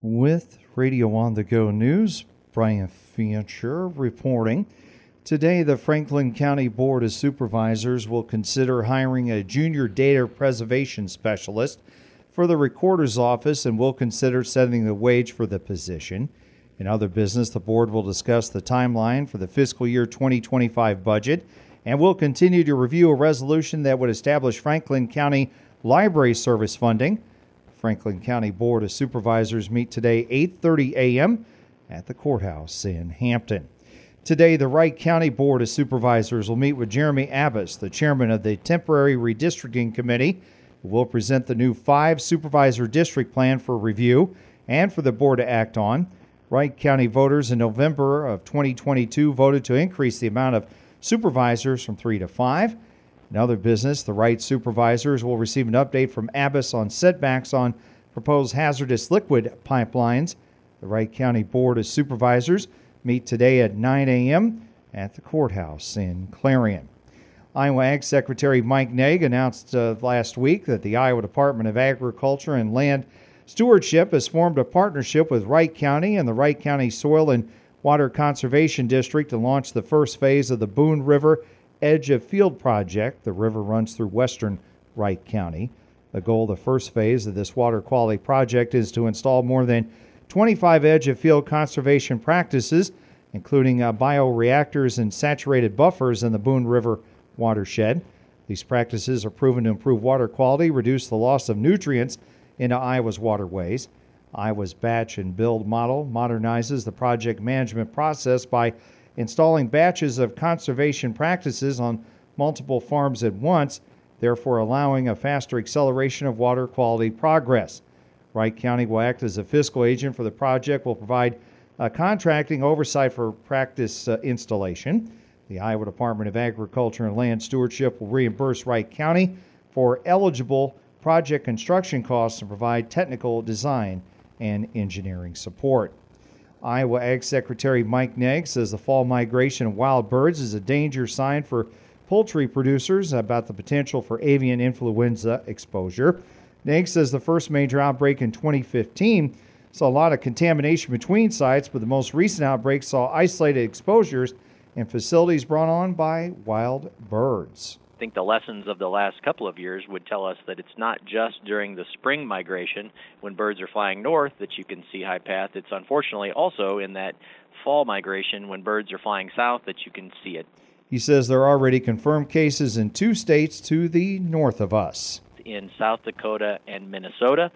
With Radio on the Go News, Brian Fancher reporting. Today, the Franklin County Board of Supervisors will consider hiring a junior data preservation specialist for the recorder's office and will consider setting the wage for the position. In other business, the board will discuss the timeline for the fiscal year 2025 budget and will continue to review a resolution that would establish Franklin County Library Service funding. Franklin County Board of Supervisors meet today 8:30 a.m. at the courthouse in Hampton. Today, the Wright County Board of Supervisors will meet with Jeremy Abbas, the chairman of the Temporary Redistricting Committee, who will present the new five supervisor district plan for review and for the board to act on. Wright County voters in November of 2022 voted to increase the amount of supervisors from three to five. In other business, the Wright supervisors will receive an update from Abbas on setbacks on proposed hazardous liquid pipelines. The Wright County Board of Supervisors meet today at 9 a.m. at the courthouse in Clarion. Iowa Ag Secretary Mike Naig announced uh, last week that the Iowa Department of Agriculture and Land Stewardship has formed a partnership with Wright County and the Wright County Soil and Water Conservation District to launch the first phase of the Boone River Edge of Field project. The river runs through western Wright County. The goal of the first phase of this water quality project is to install more than 25 edge of field conservation practices, including uh, bioreactors and saturated buffers in the Boone River watershed. These practices are proven to improve water quality, reduce the loss of nutrients into Iowa's waterways. Iowa's batch and build model modernizes the project management process by installing batches of conservation practices on multiple farms at once, therefore allowing a faster acceleration of water quality progress. Wright County will act as a fiscal agent for the project, will provide uh, contracting oversight for practice uh, installation. The Iowa Department of Agriculture and Land Stewardship will reimburse Wright County for eligible project construction costs and provide technical design and engineering support. Iowa Ag Secretary Mike Naig says the fall migration of wild birds is a danger sign for poultry producers about the potential for avian influenza exposure. Naig says the first major outbreak in 2015 saw a lot of contamination between sites, but the most recent outbreak saw isolated exposures in facilities brought on by wild birds. I think the lessons of the last couple of years would tell us that it's not just during the spring migration when birds are flying north that you can see high path. It's unfortunately also in that fall migration when birds are flying south that you can see it. He says there are already confirmed cases in two states to the north of us. In South Dakota and Minnesota.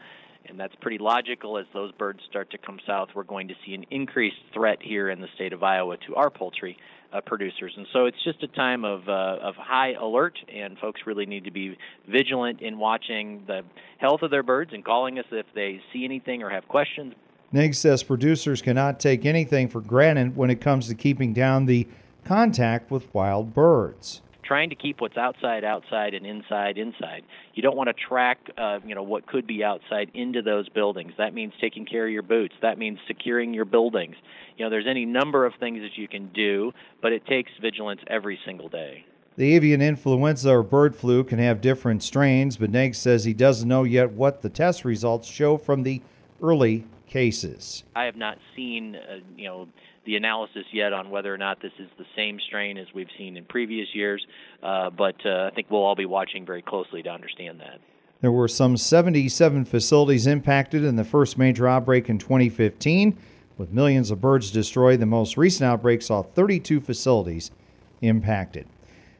And that's pretty logical as those birds start to come south. We're going to see an increased threat here in the state of Iowa to our poultry uh, producers. And so it's just a time of, uh, of high alert, and folks really need to be vigilant in watching the health of their birds and calling us if they see anything or have questions. Naig says producers cannot take anything for granted when it comes to keeping down the contact with wild birds trying to keep what's outside outside and inside inside. You don't want to track, uh, you know, what could be outside into those buildings. That means taking care of your boots. That means securing your buildings. You know, there's any number of things that you can do, but it takes vigilance every single day. The avian influenza or bird flu can have different strains, but Naig says he doesn't know yet what the test results show from the early cases. I have not seen, uh, you know, the analysis yet on whether or not this is the same strain as we've seen in previous years, uh, but uh, I think we'll all be watching very closely to understand that. There were some 77 facilities impacted in the first major outbreak in 2015, with millions of birds destroyed. The most recent outbreak saw 32 facilities impacted.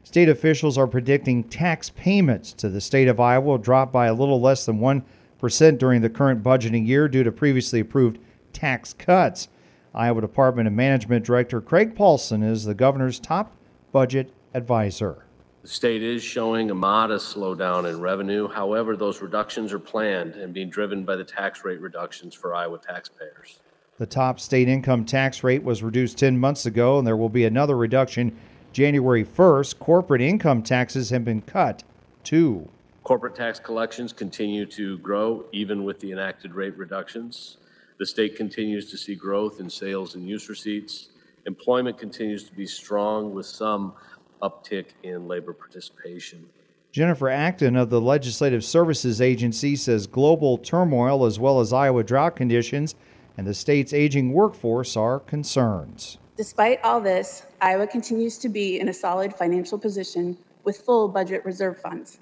State officials are predicting tax payments to the state of Iowa will drop by a little less than 1% during the current budgeting year due to previously approved tax cuts. Iowa Department of Management Director Kraig Paulsen is the governor's top budget advisor. The state is showing a modest slowdown in revenue. However, those reductions are planned and being driven by the tax rate reductions for Iowa taxpayers. The top state income tax rate was reduced 10 months ago, and there will be another reduction January 1st. Corporate income taxes have been cut too. Corporate tax collections continue to grow even with the enacted rate reductions. The state continues to see growth in sales and use receipts. Employment continues to be strong with some uptick in labor participation. Jennifer Acton of the Legislative Services Agency says global turmoil as well as Iowa drought conditions and the state's aging workforce are concerns. Despite all this, Iowa continues to be in a solid financial position with full budget reserve funds.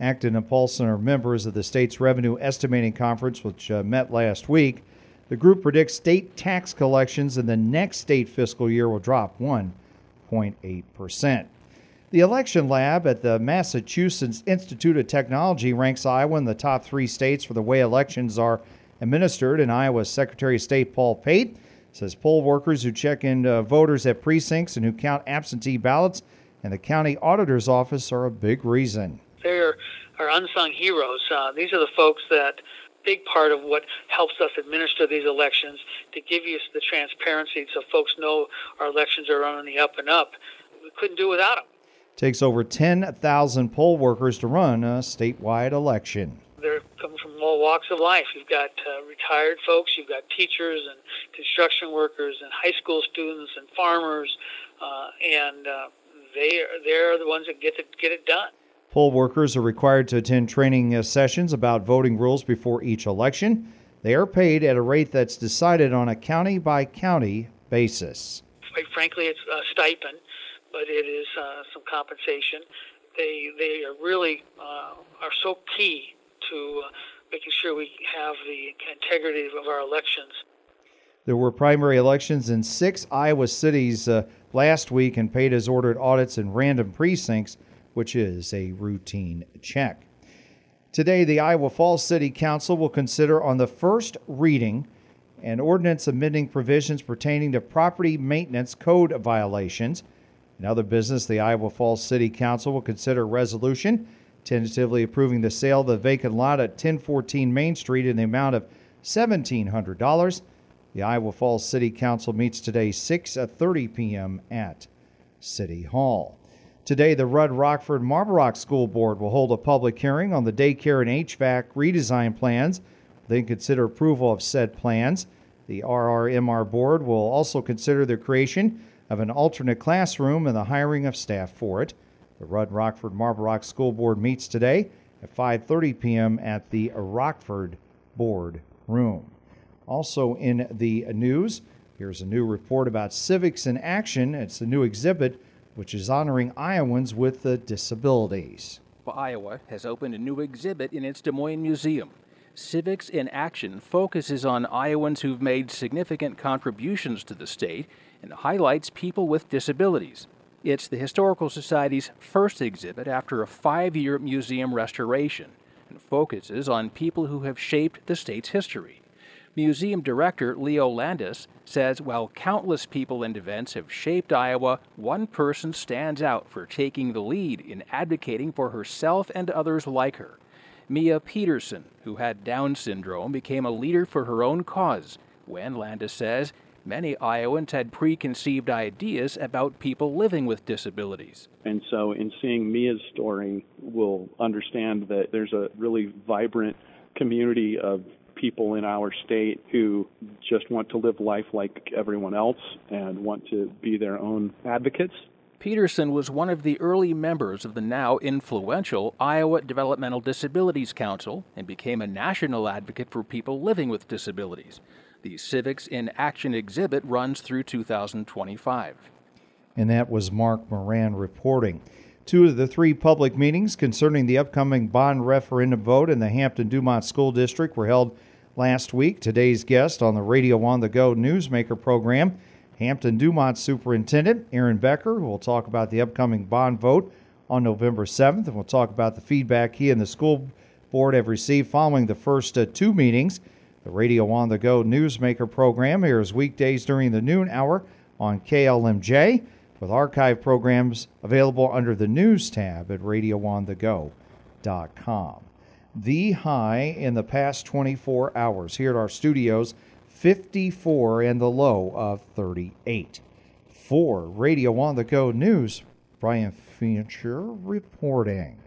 Acton and Paulsen are members of the state's Revenue Estimating Conference, which uh, met last week. The group predicts state tax collections in the next state fiscal year will drop 1.8%. The Election Lab at the Massachusetts Institute of Technology ranks Iowa in the top three states for the way elections are administered, and Iowa's Secretary of State Paul Pate says poll workers who check in uh, voters at precincts and who count absentee ballots and the county auditor's office are a big reason. They're our unsung heroes. Uh, these are the folks that big part of what helps us administer these elections to give you the transparency so folks know our elections are on the up and up. We couldn't do without them. Takes over 10,000 poll workers to run a statewide election. They're coming from all walks of life. You've got uh, retired folks, you've got teachers and construction workers and high school students and farmers, uh, and uh, they are, they're the ones that get to get it done. Poll workers are required to attend training uh, sessions about voting rules before each election. They are Pate at a rate that's decided on a county by county basis. Quite frankly, it's a stipend, but it is uh, some compensation. They they are really uh, are so key to uh, making sure we have the integrity of our elections. There were primary elections in six Iowa cities uh, last week, and paid has ordered audits in random precincts, which is a routine check. Today, the Iowa Falls City Council will consider on the first reading an ordinance amending provisions pertaining to property maintenance code violations. In other business, the Iowa Falls City Council will consider a resolution tentatively approving the sale of the vacant lot at 1014 Main Street in the amount of $1,700. The Iowa Falls City Council meets today 6 at 30 p.m. at City Hall. Today, the Rudd Rockford Marble Rock School Board will hold a public hearing on the daycare and HVAC redesign plans. They consider approval of said plans. The RRMR board will also consider the creation of an alternate classroom and the hiring of staff for it. The Rudd Rockford Marble Rock School Board meets today at 5:30 p.m. at the Rockford Board Room. Also in the news, here's a new report about Civics in Action. It's a new exhibit which is honoring Iowans with disabilities. Iowa has opened a new exhibit in its Des Moines Museum. Civics in Action focuses on Iowans who've made significant contributions to the state and highlights people with disabilities. It's the Historical Society's first exhibit after a five year museum restoration and focuses on people who have shaped the state's history. Museum Director Leo Landis says while countless people and events have shaped Iowa, one person stands out for taking the lead in advocating for herself and others like her. Mia Peterson, who had Down syndrome, became a leader for her own cause when, Landis says, many Iowans had preconceived ideas about people living with disabilities. And so, in seeing Mia's story, we'll understand that there's a really vibrant community of people in our state who just want to live life like everyone else and want to be their own advocates. Peterson was one of the early members of the now influential Iowa Developmental Disabilities Council and became a national advocate for people living with disabilities. The Civics in Action exhibit runs through 2025. And that was Mark Moran reporting. Two of the three public meetings concerning the upcoming bond referendum vote in the Hampton Dumont School District were held last week. Today's guest on the Radio on the Go Newsmaker program, Hampton Dumont Superintendent Aaron Becker, who will talk about the upcoming bond vote on November 7th, and we'll talk about the feedback he and the school board have received following the first uh, two meetings. The Radio on the Go Newsmaker program airs weekdays during the noon hour on KLMJ with archive programs available under the News tab at radioonthego.com. The high in the past 24 hours here at our studios, 54 and the low of 38. For Radio on the Go News, Brian Fancher reporting.